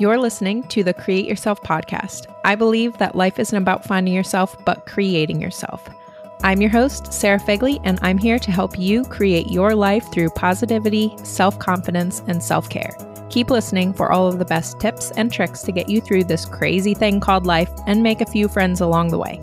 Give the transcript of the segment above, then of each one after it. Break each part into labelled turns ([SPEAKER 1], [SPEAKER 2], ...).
[SPEAKER 1] You're listening to the Create Yourself podcast. I believe that life isn't about finding yourself, but creating yourself. I'm your host, Sarah Fegley, and I'm here to help you create your life through positivity, self confidence, and self care. Keep listening for all of the best tips and tricks to get you through this crazy thing called life and make a few friends along the way.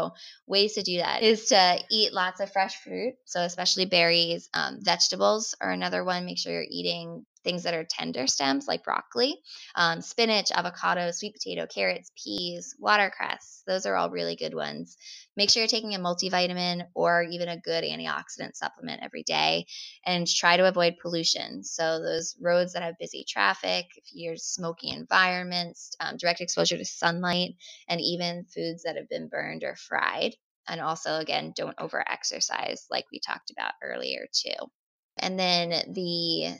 [SPEAKER 2] So, ways to do that is to eat lots of fresh fruit. So, especially berries. Um, vegetables are another one. Make sure you're eating things that are tender stems like broccoli, um, spinach, avocado, sweet potato, carrots, peas, watercress. Those are all really good ones. Make sure you're taking a multivitamin or even a good antioxidant supplement every day and try to avoid pollution. So, those roads that have busy traffic, if you're smoky environments, um, direct exposure to sunlight, and even foods that have been burned or fried. And also, again, don't over exercise like we talked about earlier, too. And then the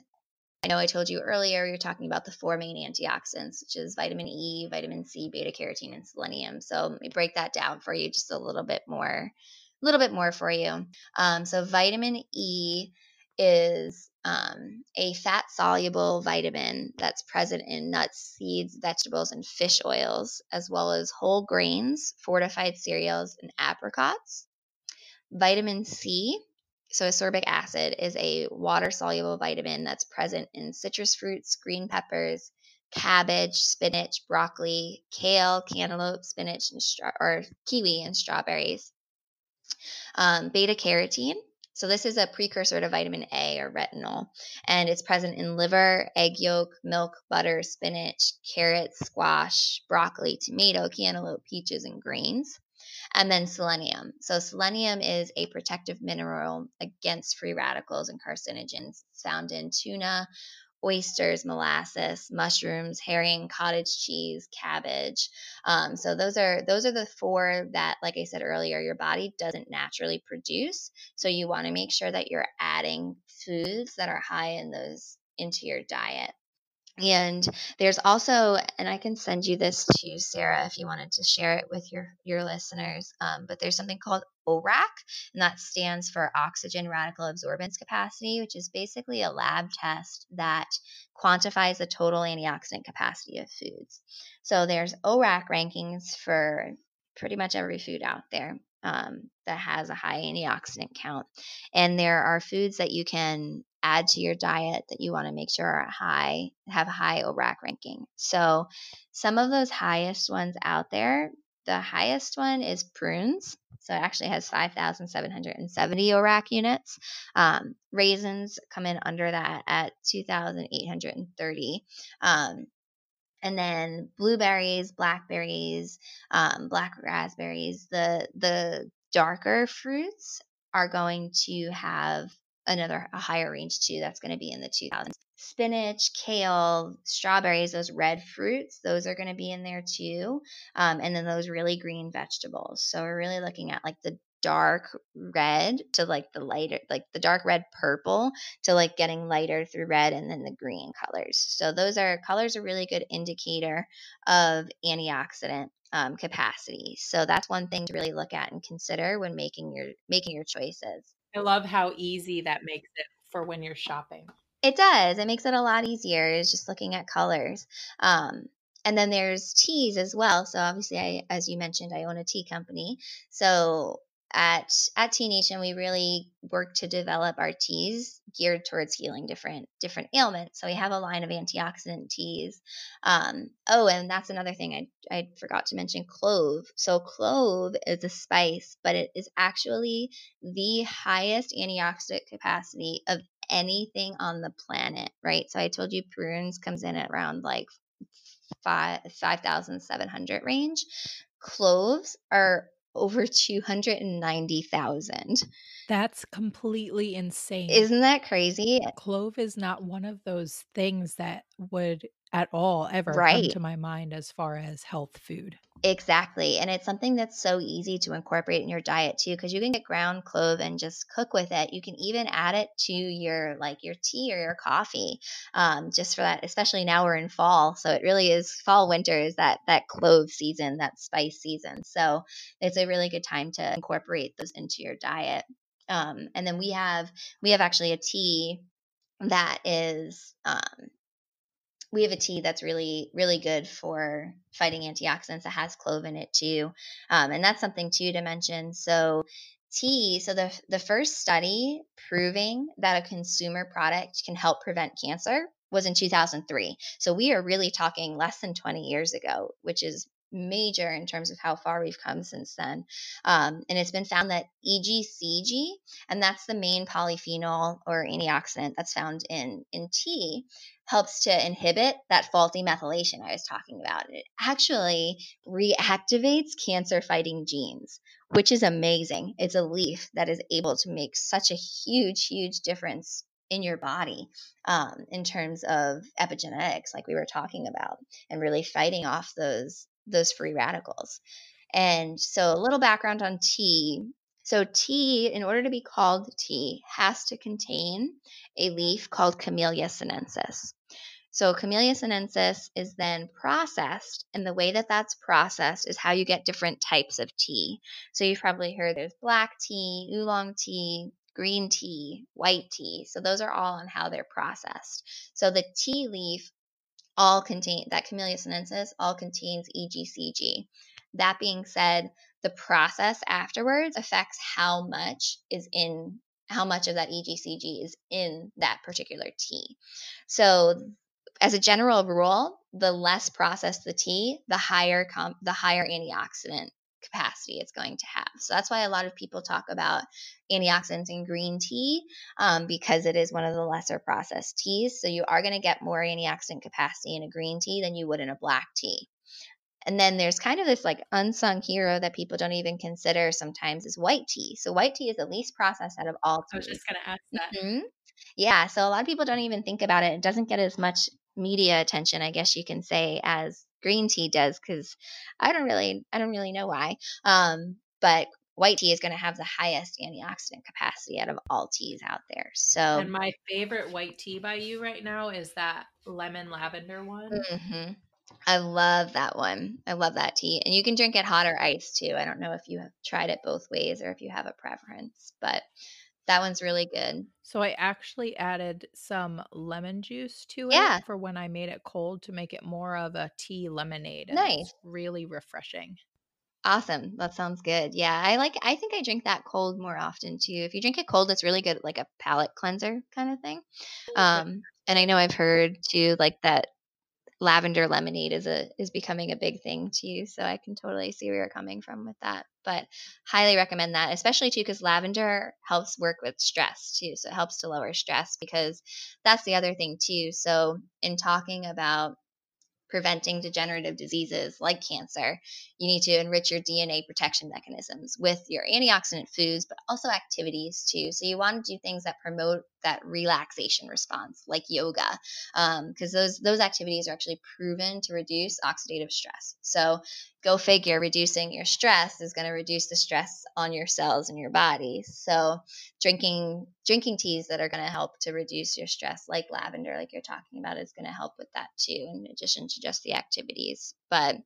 [SPEAKER 2] I know I told you earlier you're talking about the four main antioxidants, which is vitamin E, vitamin C, beta carotene, and selenium. So let me break that down for you just a little bit more, a little bit more for you. Um, so vitamin E is um, a fat soluble vitamin that's present in nuts, seeds, vegetables, and fish oils, as well as whole grains, fortified cereals, and apricots. Vitamin C so, ascorbic acid is a water soluble vitamin that's present in citrus fruits, green peppers, cabbage, spinach, broccoli, kale, cantaloupe, spinach, and stra- or kiwi and strawberries. Um, beta carotene. So, this is a precursor to vitamin A or retinol, and it's present in liver, egg yolk, milk, butter, spinach, carrots, squash, broccoli, tomato, cantaloupe, peaches, and grains and then selenium. So, selenium is a protective mineral against free radicals and carcinogens. Found in tuna, oysters, molasses, mushrooms, herring, cottage cheese, cabbage. Um, so those are those are the four that, like I said earlier, your body doesn't naturally produce. So you want to make sure that you're adding foods that are high in those into your diet. And there's also, and I can send you this to Sarah if you wanted to share it with your your listeners. Um, but there's something called ORAC, and that stands for Oxygen Radical Absorbance Capacity, which is basically a lab test that quantifies the total antioxidant capacity of foods. So there's ORAC rankings for pretty much every food out there um, that has a high antioxidant count. And there are foods that you can add to your diet that you want to make sure are high, have high ORAC ranking. So some of those highest ones out there, the highest one is prunes. So it actually has 5,770 ORAC units. Um, raisins come in under that at 2,830. Um, and then blueberries, blackberries, um, black raspberries, the the darker fruits are going to have another a higher range too. That's going to be in the 2000s. Spinach, kale, strawberries, those red fruits, those are going to be in there too. Um, and then those really green vegetables. So we're really looking at like the dark red to like the lighter, like the dark red purple to like getting lighter through red and then the green colors. So those are colors a really good indicator of antioxidant um, capacity. So that's one thing to really look at and consider when making your making your choices.
[SPEAKER 1] I love how easy that makes it for when you're shopping.
[SPEAKER 2] It does. It makes it a lot easier. Is just looking at colors. Um, and then there's teas as well. So obviously, I, as you mentioned, I own a tea company. So at at Tea Nation, we really work to develop our teas geared towards healing different different ailments. So we have a line of antioxidant teas. Um, oh, and that's another thing I I forgot to mention: clove. So clove is a spice, but it is actually the highest antioxidant capacity of anything on the planet. Right. So I told you prunes comes in at around like five five thousand seven hundred range. Cloves are over 290,000.
[SPEAKER 1] That's completely insane.
[SPEAKER 2] Isn't that crazy?
[SPEAKER 1] Clove is not one of those things that would at all ever come to my mind as far as health food.
[SPEAKER 2] Exactly. And it's something that's so easy to incorporate in your diet too, because you can get ground clove and just cook with it. You can even add it to your like your tea or your coffee, um, just for that. Especially now we're in fall, so it really is fall winter is that that clove season, that spice season. So it's a really good time to incorporate those into your diet. Um, and then we have we have actually a tea that is um, we have a tea that's really really good for fighting antioxidants that has clove in it too um, and that's something too to mention. So tea so the the first study proving that a consumer product can help prevent cancer was in 2003 so we are really talking less than 20 years ago which is major in terms of how far we've come since then um, and it's been found that egcg and that's the main polyphenol or antioxidant that's found in in tea helps to inhibit that faulty methylation I was talking about. It actually reactivates cancer fighting genes, which is amazing. It's a leaf that is able to make such a huge, huge difference in your body um, in terms of epigenetics, like we were talking about, and really fighting off those those free radicals. And so, a little background on tea. So, tea, in order to be called tea, has to contain a leaf called Camellia sinensis. So Camellia sinensis is then processed, and the way that that's processed is how you get different types of tea. So you've probably heard there's black tea, oolong tea, green tea, white tea. So those are all on how they're processed. So the tea leaf all contain that Camellia sinensis all contains EGCG. That being said, the process afterwards affects how much is in how much of that EGCG is in that particular tea. So as a general rule, the less processed the tea, the higher the higher antioxidant capacity it's going to have. So that's why a lot of people talk about antioxidants in green tea um, because it is one of the lesser processed teas. So you are going to get more antioxidant capacity in a green tea than you would in a black tea. And then there's kind of this like unsung hero that people don't even consider sometimes is white tea. So white tea is the least processed out of all teas.
[SPEAKER 1] I was just going to ask that.
[SPEAKER 2] Mm-hmm. Yeah, so a lot of people don't even think about it. It doesn't get as much media attention, I guess you can say, as green tea does, because I don't really, I don't really know why. Um, but white tea is going to have the highest antioxidant capacity out of all teas out there. So,
[SPEAKER 1] And my favorite white tea by you right now is that lemon lavender one.
[SPEAKER 2] Mhm. I love that one. I love that tea, and you can drink it hot or iced too. I don't know if you have tried it both ways or if you have a preference, but that one's really good.
[SPEAKER 1] So I actually added some lemon juice to
[SPEAKER 2] Yeah.
[SPEAKER 1] it for when I made it cold to make it more of a tea lemonade. And
[SPEAKER 2] Nice.
[SPEAKER 1] It's really refreshing.
[SPEAKER 2] Awesome. That sounds good. Yeah, I like I think I drink that cold more often too. If you drink it cold, it's really good like a palate cleanser kind of thing. Um and I know I've heard too like that lavender lemonade is a is becoming a big thing too, so I can totally see where you're coming from with that. But highly recommend that, especially too cuz lavender helps work with stress too. So it helps to lower stress because that's the other thing too. So in talking about preventing degenerative diseases like cancer, you need to enrich your DNA protection mechanisms with your antioxidant foods, but also activities too. So you want to do things that promote that relaxation response, like yoga, because um, those those activities are actually proven to reduce oxidative stress. So go figure, reducing your stress is going to reduce the stress on your cells and your body. So drinking drinking teas that are going to help to reduce your stress, like lavender, like you're talking about, is going to help with that too, in addition to just the activities. But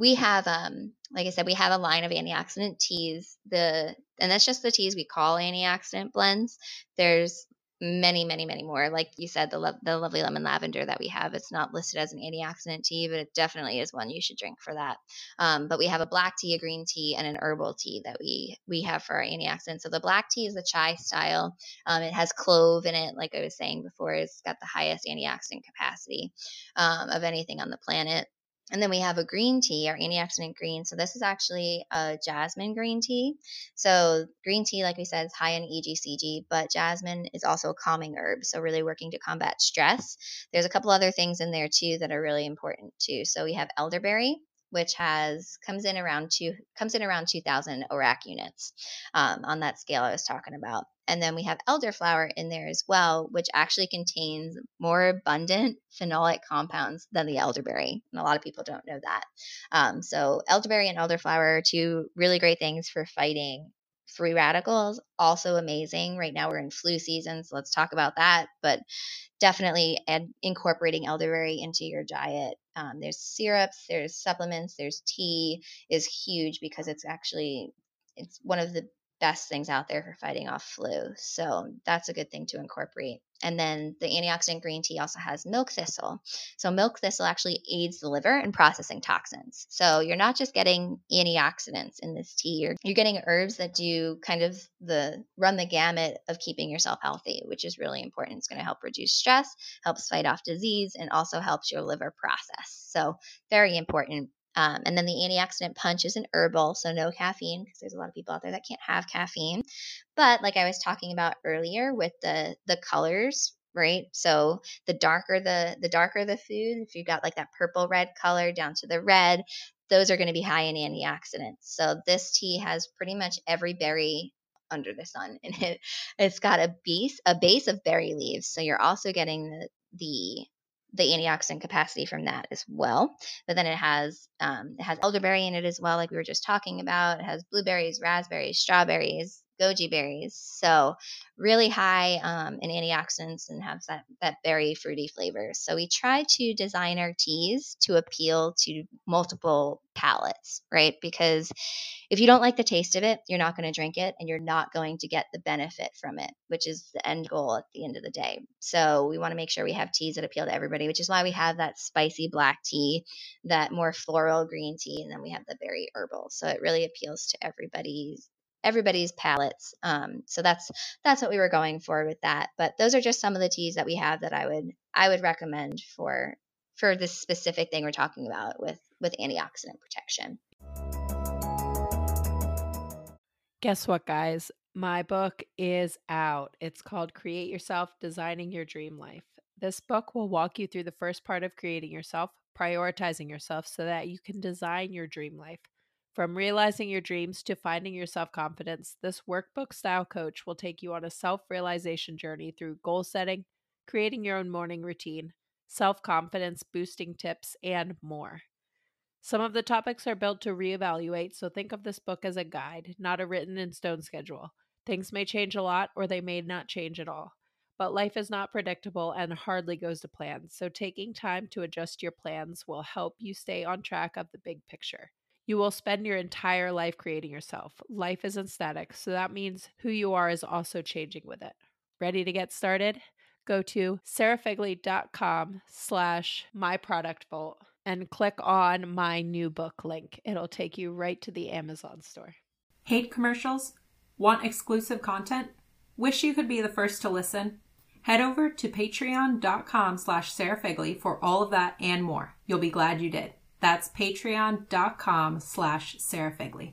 [SPEAKER 2] we have um like i said we have a line of antioxidant teas the and that's just the teas we call antioxidant blends there's many many many more. Like you said the, lo- the lovely lemon lavender that we have it's not listed as an antioxidant tea but it definitely is one you should drink for that. Um, but we have a black tea a green tea and an herbal tea that we we have for our antioxidants. So the black tea is the chai style. Um, it has clove in it like i was saying before it's got the highest antioxidant capacity um, of anything on the planet and then we have a green tea, our antioxidant green. So this is actually a jasmine green tea. So green tea, like we said, is high in EGCG, but jasmine is also a calming herb. So really working to combat stress. There's a couple other things in there too that are really important too. So we have elderberry, which has comes in around two comes in around 2,000 ORAC units um, on that scale I was talking about. And then we have elderflower in there as well, which actually contains more abundant phenolic compounds than the elderberry. And a lot of people don't know that. Um, so, elderberry and elderflower are two really great things for fighting free radicals. Also amazing. Right now we're in flu season, so let's talk about that. But definitely add, incorporating elderberry into your diet. Um, there's syrups, there's supplements, there's tea is huge because it's actually it's one of the best things out there for fighting off flu. So that's a good thing to incorporate. And then the antioxidant green tea also has milk thistle. So milk thistle actually aids the liver in processing toxins. So you're not just getting antioxidants in this tea, you're, you're getting herbs that do kind of the run the gamut of keeping yourself healthy, which is really important. It's going to help reduce stress, helps fight off disease, and also helps your liver process. So very important um, and then the antioxidant punch is an herbal, so no caffeine because there's a lot of people out there that can't have caffeine. But like I was talking about earlier with the the colors, right? So the darker the the darker the food, if you've got like that purple red color down to the red, those are going to be high in antioxidants. So this tea has pretty much every berry under the sun in it. It's got a base a base of berry leaves, so you're also getting the the the antioxidant capacity from that as well. But then it has um, it has elderberry in it as well, like we were just talking about. It has blueberries, raspberries, strawberries, goji berries. So really high um, in antioxidants and has that that berry fruity flavor. So we try to design our teas to appeal to multiple palates, right? Because if you don't like the taste of it, you're not going to drink it and you're not going to get the benefit from it, which is the end goal at the end of the day. So we want to make sure we have teas that appeal to everybody, which is why we have that spicy black tea, that more floral green tea, and then we have the berry herbal. So it really appeals to everybody's everybody's palates. Um, so that's that's what we were going for with that. But those are just some of the teas that we have that I would I would recommend for for this specific thing we're talking about with with antioxidant protection.
[SPEAKER 1] Guess what, guys? My book is out. It's called Create Yourself Designing Your Dream Life. This book will walk you through the first part of creating yourself, prioritizing yourself so that you can design your dream life. From realizing your dreams to finding your self confidence, this workbook style coach will take you on a self realization journey through goal setting, creating your own morning routine, self confidence boosting tips, and more. Some of the topics are built to reevaluate, so think of this book as a guide, not a written in stone schedule. Things may change a lot or they may not change at all. But life is not predictable and hardly goes to plan, so taking time to adjust your plans will help you stay on track of the big picture. You will spend your entire life creating yourself. Life isn't static, so that means who you are is also changing with it. Ready to get started? Go to sarahfegley.com slash my product vault and click on my new book link. It'll take you right to the Amazon store.
[SPEAKER 3] Hate commercials? Want exclusive content? Wish you could be the first to listen? Head over to patreon.com slash Sarah for all of that and more. You'll be glad you did. That's patreon.com slash Sarah Fegley.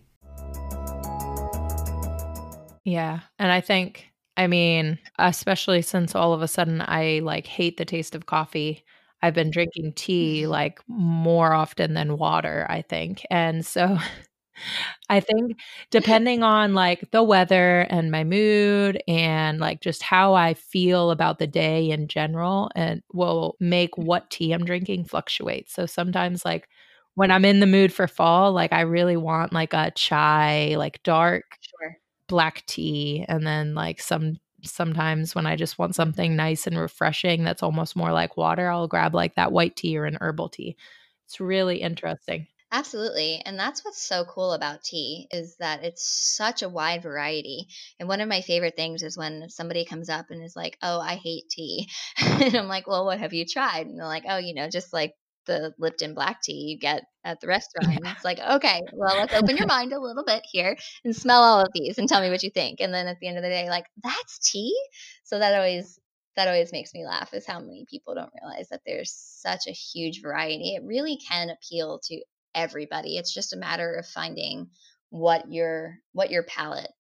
[SPEAKER 1] Yeah. And I think, I mean, especially since all of a sudden I like hate the taste of coffee. I've been drinking tea mm-hmm. like more often than water, I think. And so I think depending on like the weather and my mood and like just how I feel about the day in general and will make what tea I'm drinking fluctuate. So sometimes like when I'm in the mood for fall, like I really want like a chai, like dark
[SPEAKER 2] sure.
[SPEAKER 1] black tea and then like some sometimes when I just want something nice and refreshing that's almost more like water, I'll grab like that white tea or an herbal tea. It's really interesting.
[SPEAKER 2] Absolutely. And that's what's so cool about tea is that it's such a wide variety. And one of my favorite things is when somebody comes up and is like, "Oh, I hate tea." and I'm like, "Well, what have you tried?" And they're like, "Oh, you know, just like the Lipton black tea you get at the restaurant. And it's like, okay, well, let's open your mind a little bit here and smell all of these and tell me what you think. And then at the end of the day, like, that's tea. So that always that always makes me laugh is how many people don't realize that there's such a huge variety. It really can appeal to everybody. It's just a matter of finding what your what your palate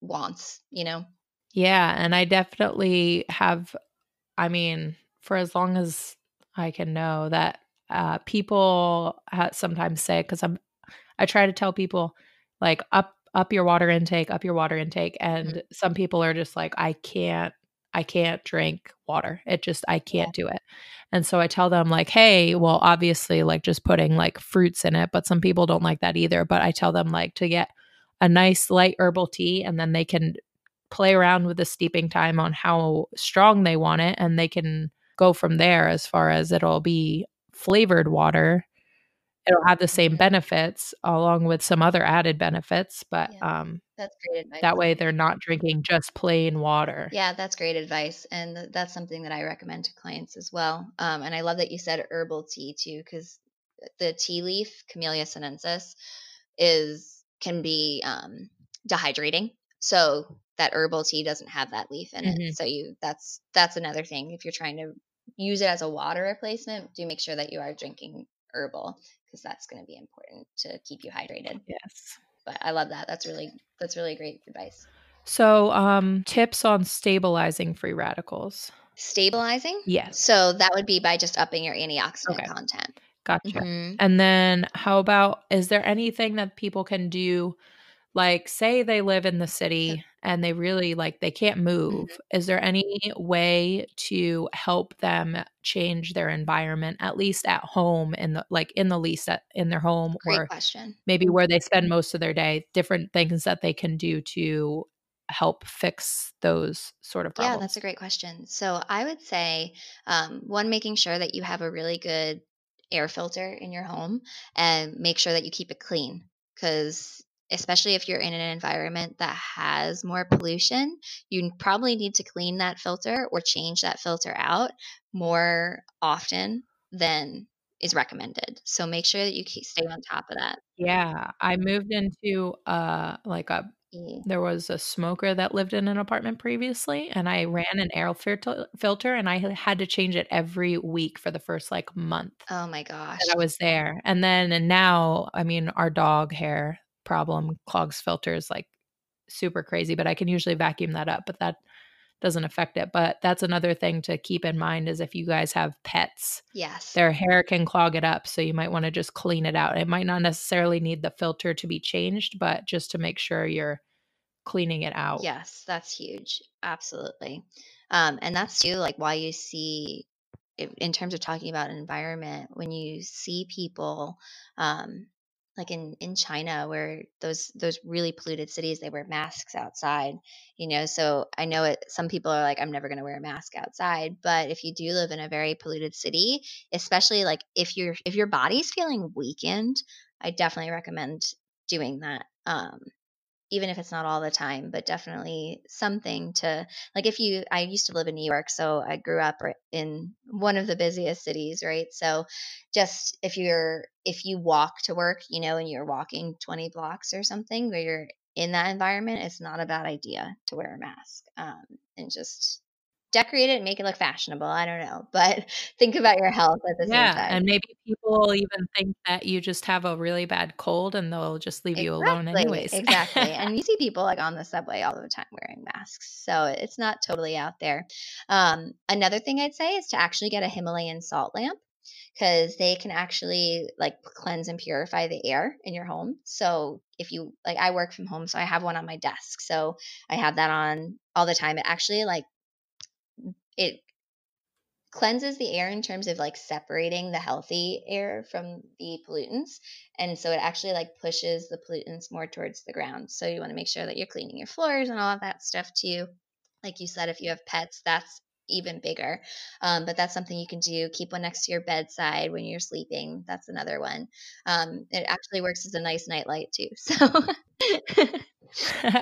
[SPEAKER 2] wants, you know?
[SPEAKER 1] Yeah, and I definitely have I mean, for as long as I can know that uh, people uh, sometimes say because I'm I try to tell people like up up your water intake, up your water intake, and
[SPEAKER 2] Mhm.
[SPEAKER 1] some people are just like I can't I can't drink water. It just I can't do it. And so I tell them like, "Hey, well obviously like just putting like fruits in it, but some people don't like that either, but I tell them like to get a nice light herbal tea and then they can play around with the steeping time on how strong they want it and they can go from there as far as it'll be flavored water it'll have the same
[SPEAKER 2] Mhm.
[SPEAKER 1] benefits along with some other added benefits but
[SPEAKER 2] Yeah.
[SPEAKER 1] um
[SPEAKER 2] That's great advice.
[SPEAKER 1] that way they're not drinking just plain water
[SPEAKER 2] Yeah, that's great advice. And th- that's something that I recommend to clients as well. Um, and I love that you said herbal tea too, because the tea leaf, Camellia sinensis, is can be um, dehydrating. So that herbal tea doesn't have that leaf in
[SPEAKER 1] Mhm.
[SPEAKER 2] it. So you that's that's another thing. If you're trying to use it as a water replacement, do make sure that you are drinking herbal because that's going to be important to keep you hydrated.
[SPEAKER 1] yes
[SPEAKER 2] But I love that. That's really that's really great advice.
[SPEAKER 1] so um tips on stabilizing free radicals
[SPEAKER 2] Stabilizing?
[SPEAKER 1] yes
[SPEAKER 2] So that would be by just upping your antioxidant
[SPEAKER 1] Okay.
[SPEAKER 2] content.
[SPEAKER 1] gotcha
[SPEAKER 2] Mhm.
[SPEAKER 1] And then how about is there anything that people can do like say they live in the city and they really like they can't move. Is there any way to help them change their environment at least at home in the like in the least at, in their home
[SPEAKER 2] Great
[SPEAKER 1] or
[SPEAKER 2] question.
[SPEAKER 1] maybe where they spend most of their day, different things that they can do to help fix those sort of problems?
[SPEAKER 2] Yeah, that's a great question. So I would say um, one, making sure that you have a really good air filter in your home and make sure that you keep it clean because especially if you're in an environment that has more pollution you probably need to clean that filter or change that filter out more often than is recommended. So make sure that you stay on top of that.
[SPEAKER 1] Yeah, I moved into uh like a there was a smoker that lived in an apartment previously and I ran an air filter filter and I had to change it every week for the first like month
[SPEAKER 2] oh my gosh
[SPEAKER 1] that I was there. And then and now, I mean, our dog hair problem clogs filters like super crazy, but I can usually vacuum that up, but that doesn't affect it. But that's another thing to keep in mind is if you guys have pets,
[SPEAKER 2] yes
[SPEAKER 1] their hair can clog it up. So you might want to just clean it out. It might not necessarily need the filter to be changed, but just to make sure you're cleaning it out.
[SPEAKER 2] Yes, that's huge. Absolutely. Um, and that's too like why you see in terms of talking about environment when you see people um, like in in China where those those really polluted cities they wear masks outside you know so I know it some people are like I'm never going to wear a mask outside but if you do live in a very polluted city especially like if your if your body's feeling weakened I definitely recommend doing that um even if it's not all the time, but definitely something to like if you I used to live in New York, so I grew up in one of the busiest cities, right? So just if you're if you walk to work, you know, and you're walking 20 blocks or something where you're in that environment, it's not a bad idea to wear a mask. Um and just decorate it and make it look fashionable. I don't know, but think about your health at the
[SPEAKER 1] Yeah,
[SPEAKER 2] same time.
[SPEAKER 1] and maybe people will even think that you just have a really bad cold and they'll just leave you alone
[SPEAKER 2] Exactly,
[SPEAKER 1] anyways.
[SPEAKER 2] exactly. And you see people like on the subway all the time wearing masks. So it's not totally out there. Um, another thing I'd say is to actually get a Himalayan salt lamp because they can actually like cleanse and purify the air in your home. So if you like, I work from home, so I have one on my desk. So I have that on all the time. It actually like it cleanses the air in terms of like separating the healthy air from the pollutants and so it actually like pushes the pollutants more towards the ground. So you want to make sure that you're cleaning your floors and all of that stuff too. Like you said if you have pets that's even bigger um, but that's something you can do. Keep one next to your bedside when you're sleeping that's another one. Um, it actually works as a nice night light too so.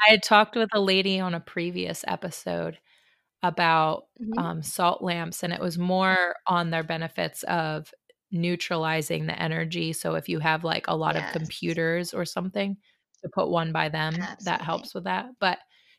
[SPEAKER 1] I had talked with a lady on a previous episode about
[SPEAKER 2] Mhm.
[SPEAKER 1] um, salt lamps, and it was more on their benefits of neutralizing the energy. So if you have like a lot of computers or something, to put one by them, that helps with that. But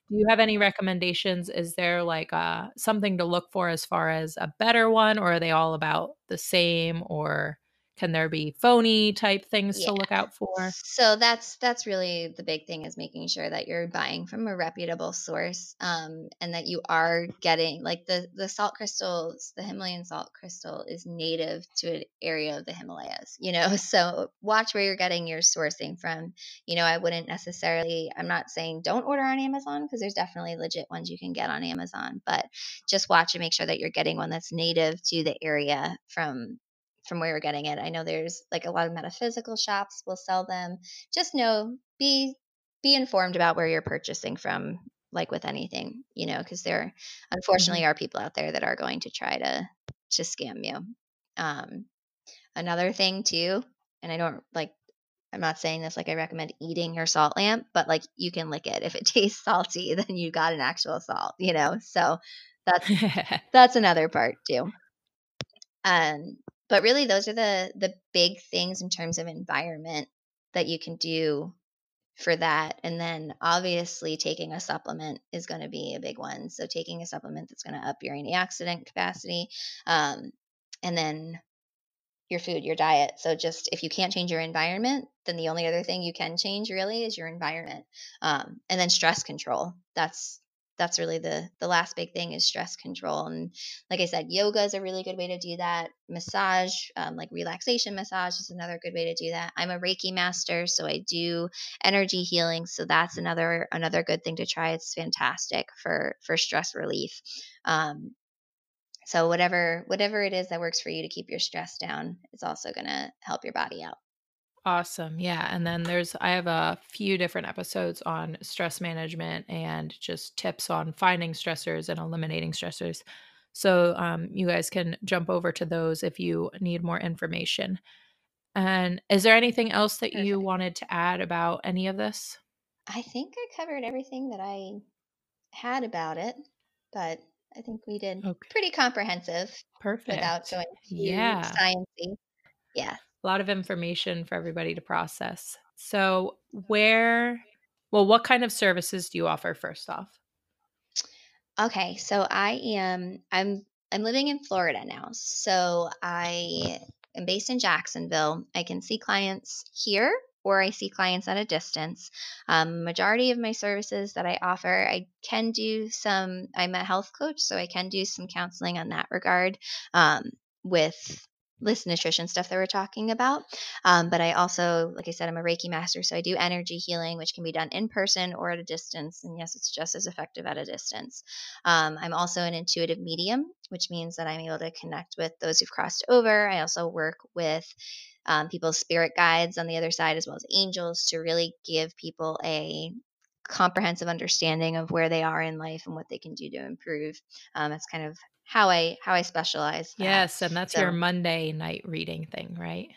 [SPEAKER 1] do you have any recommendations? Is there like uh, something to look for as far as a better one, or are they all about the same? Or can there be phony type things
[SPEAKER 2] Yeah.
[SPEAKER 1] to look out for?
[SPEAKER 2] So that's that's really the big thing is making sure that you're buying from a reputable source, um, and that you are getting like the the salt crystals. The Himalayan salt crystal is native to an area of the Himalayas. You know, so watch where you're getting your sourcing from. You know, I wouldn't necessarily. I'm not saying don't order on Amazon because there's definitely legit ones you can get on Amazon, but just watch and make sure that you're getting one that's native to the area from from where you're getting it. I know there's like a lot of metaphysical shops will sell them. Just know be be informed about where you're purchasing from like with anything, you know, because there unfortunately are people out there that are going to try to to scam you. Um another thing too, and I don't like I'm not saying this like I recommend eating your salt lamp, but like you can lick it. If it tastes salty, then you got an actual salt, you know. So that's that's another part too. Um, but really, those are the the big things in terms of environment that you can do for that. And then obviously, taking a supplement is going to be a big one. So taking a supplement that's going to up your antioxidant capacity, um, and then your food, your diet. So just if you can't change your environment, then the only other thing you can change really is your environment. Um, and then stress control. That's that's really the the last big thing is stress control and like i said yoga is a really good way to do that. Massage um, like relaxation massage is another good way to do that. I'm a reiki master so i do energy healing so that's another another good thing to try. It's fantastic for for stress relief. Um, so whatever whatever it is that works for you to keep your stress down is also going to help your body out
[SPEAKER 1] Awesome. Yeah. And then there's, I have a few different episodes on stress management and just tips on finding stressors and eliminating stressors. So um, you guys can jump over to those if you need more information. And is there anything else that you wanted to add about any of this?
[SPEAKER 2] i think i covered everything that i had about it but i think we did
[SPEAKER 1] Okay.
[SPEAKER 2] pretty comprehensive
[SPEAKER 1] Perfect.
[SPEAKER 2] without going too
[SPEAKER 1] Yeah.
[SPEAKER 2] sciencey yeah
[SPEAKER 1] a lot of information for everybody to process. So, where, well, what kind of services do you offer first off?
[SPEAKER 2] Okay, so I am I'm I'm living in Florida now. So I am based in Jacksonville. I can see clients here or I see clients at a distance. Um, majority of my services that I offer, I can do some. I'm a health coach, so I can do some counseling on that regard um, with this nutrition stuff that we're talking about. Um, but I also, like I said, I'm a Reiki master, so I do energy healing, which can be done in person or at a distance. And yes, it's just as effective at a distance. Um, I'm also an intuitive medium, which means that I'm able to connect with those who've crossed over. I also work with um, people's spirit guides on the other side, as well as angels, to really give people a comprehensive understanding of where they are in life and what they can do to improve. Um, that's kind of how I how I specialize. that.
[SPEAKER 1] Yes, and that's your Monday night reading thing, right?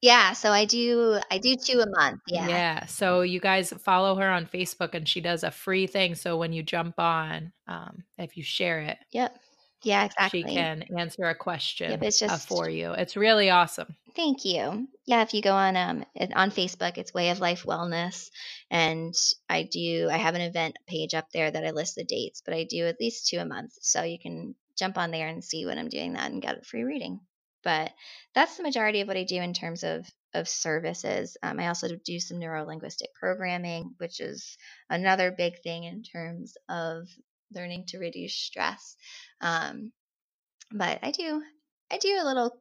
[SPEAKER 2] Yeah, so I do I do two a month. Yeah. Yeah.
[SPEAKER 1] So you guys follow her on Facebook and she does a free thing. So when you jump on, um, if you share it,
[SPEAKER 2] Yep. Yeah, exactly.
[SPEAKER 1] she can answer a question
[SPEAKER 2] it's
[SPEAKER 1] uh,
[SPEAKER 2] just-
[SPEAKER 1] for you. It's really awesome.
[SPEAKER 2] Thank you. Yeah, if you go on um on Facebook, it's Way of Life Wellness, and I do I have an event page up there that I list the dates, but I do at least two a month, so you can jump on there and see when I'm doing that and get a free reading. But that's the majority of what I do in terms of of services. Um, I also do some neuro linguistic programming, which is another big thing in terms of learning to reduce stress. Um, but I do I do a little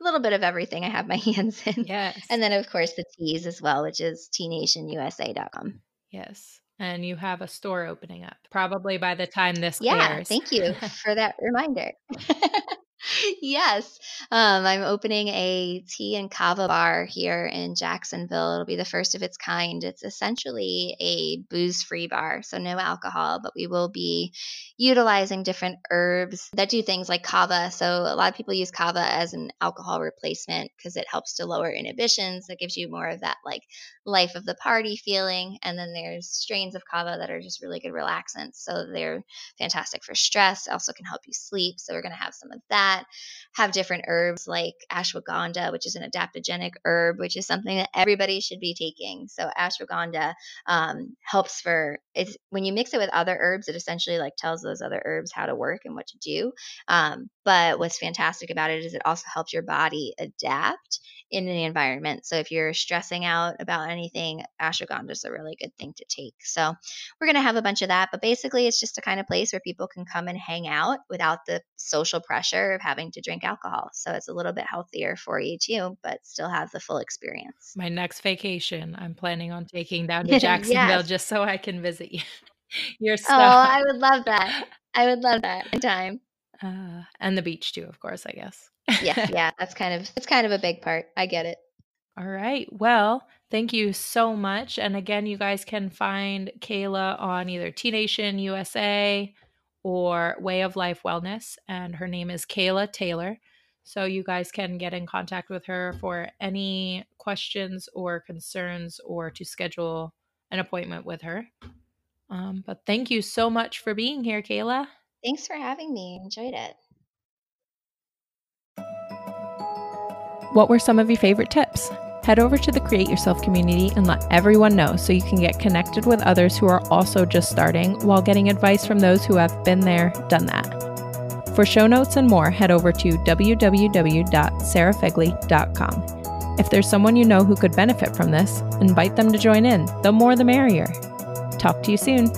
[SPEAKER 2] little bit of everything I have my hands in.
[SPEAKER 1] Yes.
[SPEAKER 2] And then, of course, the teas as well, which is tnationusa.com.
[SPEAKER 1] yes. And you have a store opening up probably by the time this
[SPEAKER 2] Yeah,
[SPEAKER 1] airs.
[SPEAKER 2] thank you for that reminder. yes, um, I'm opening a tea and kava bar here in Jacksonville. It'll be the first of its kind. It's essentially a booze free bar, so no alcohol, but we will be utilizing different herbs that do things like kava. So, a lot of people use kava as an alcohol replacement because it helps to lower inhibitions. It gives you more of that like life of the party feeling. And then there's strains of kava that are just really good relaxants. So, they're fantastic for stress. Also can help you sleep. So we're going to have some of that. That have different herbs like ashwagandha, which is an adaptogenic herb, which is something that everybody should be taking. So ashwagandha um, helps for it's when you mix it with other herbs, it essentially like tells those other herbs how to work and what to do. Um, but what's fantastic about it is it also helps your body adapt in the environment. So if you're stressing out about anything, ashwagandha is a really good thing to take. So we're going to have a bunch of that, but basically it's just a kind of place where people can come and hang out without the social pressure of having to drink alcohol. So it's a little bit healthier for you too, but still have the full experience.
[SPEAKER 1] My next vacation, I'm planning on taking down to Jacksonville yes. just so I can visit you. Your stuff.
[SPEAKER 2] Oh, I would love that. I would love that in time.
[SPEAKER 1] Uh, and the beach too, of course, I guess.
[SPEAKER 2] Yeah, yeah, that's kind of it's kind of a big part. I get it.
[SPEAKER 1] All right. Well, thank you so much. And again, you guys can find Kayla on either T Nation USA or Way of Life Wellness, and her name is Kayla Taylor. So you guys can get in contact with her for any questions or concerns or to schedule an appointment with her. Um, but thank you so much for being here, Kayla.
[SPEAKER 2] Thanks for having me. Enjoyed it.
[SPEAKER 1] What were some of your favorite tips? Head over to the Create Yourself community and let everyone know so you can get connected with others who are also just starting while getting advice from those who have been there, done that. For show notes and more, head over to www.sarahfegley.com. If there's someone you know who could benefit from this, invite them to join in. The more the merrier. Talk to you soon.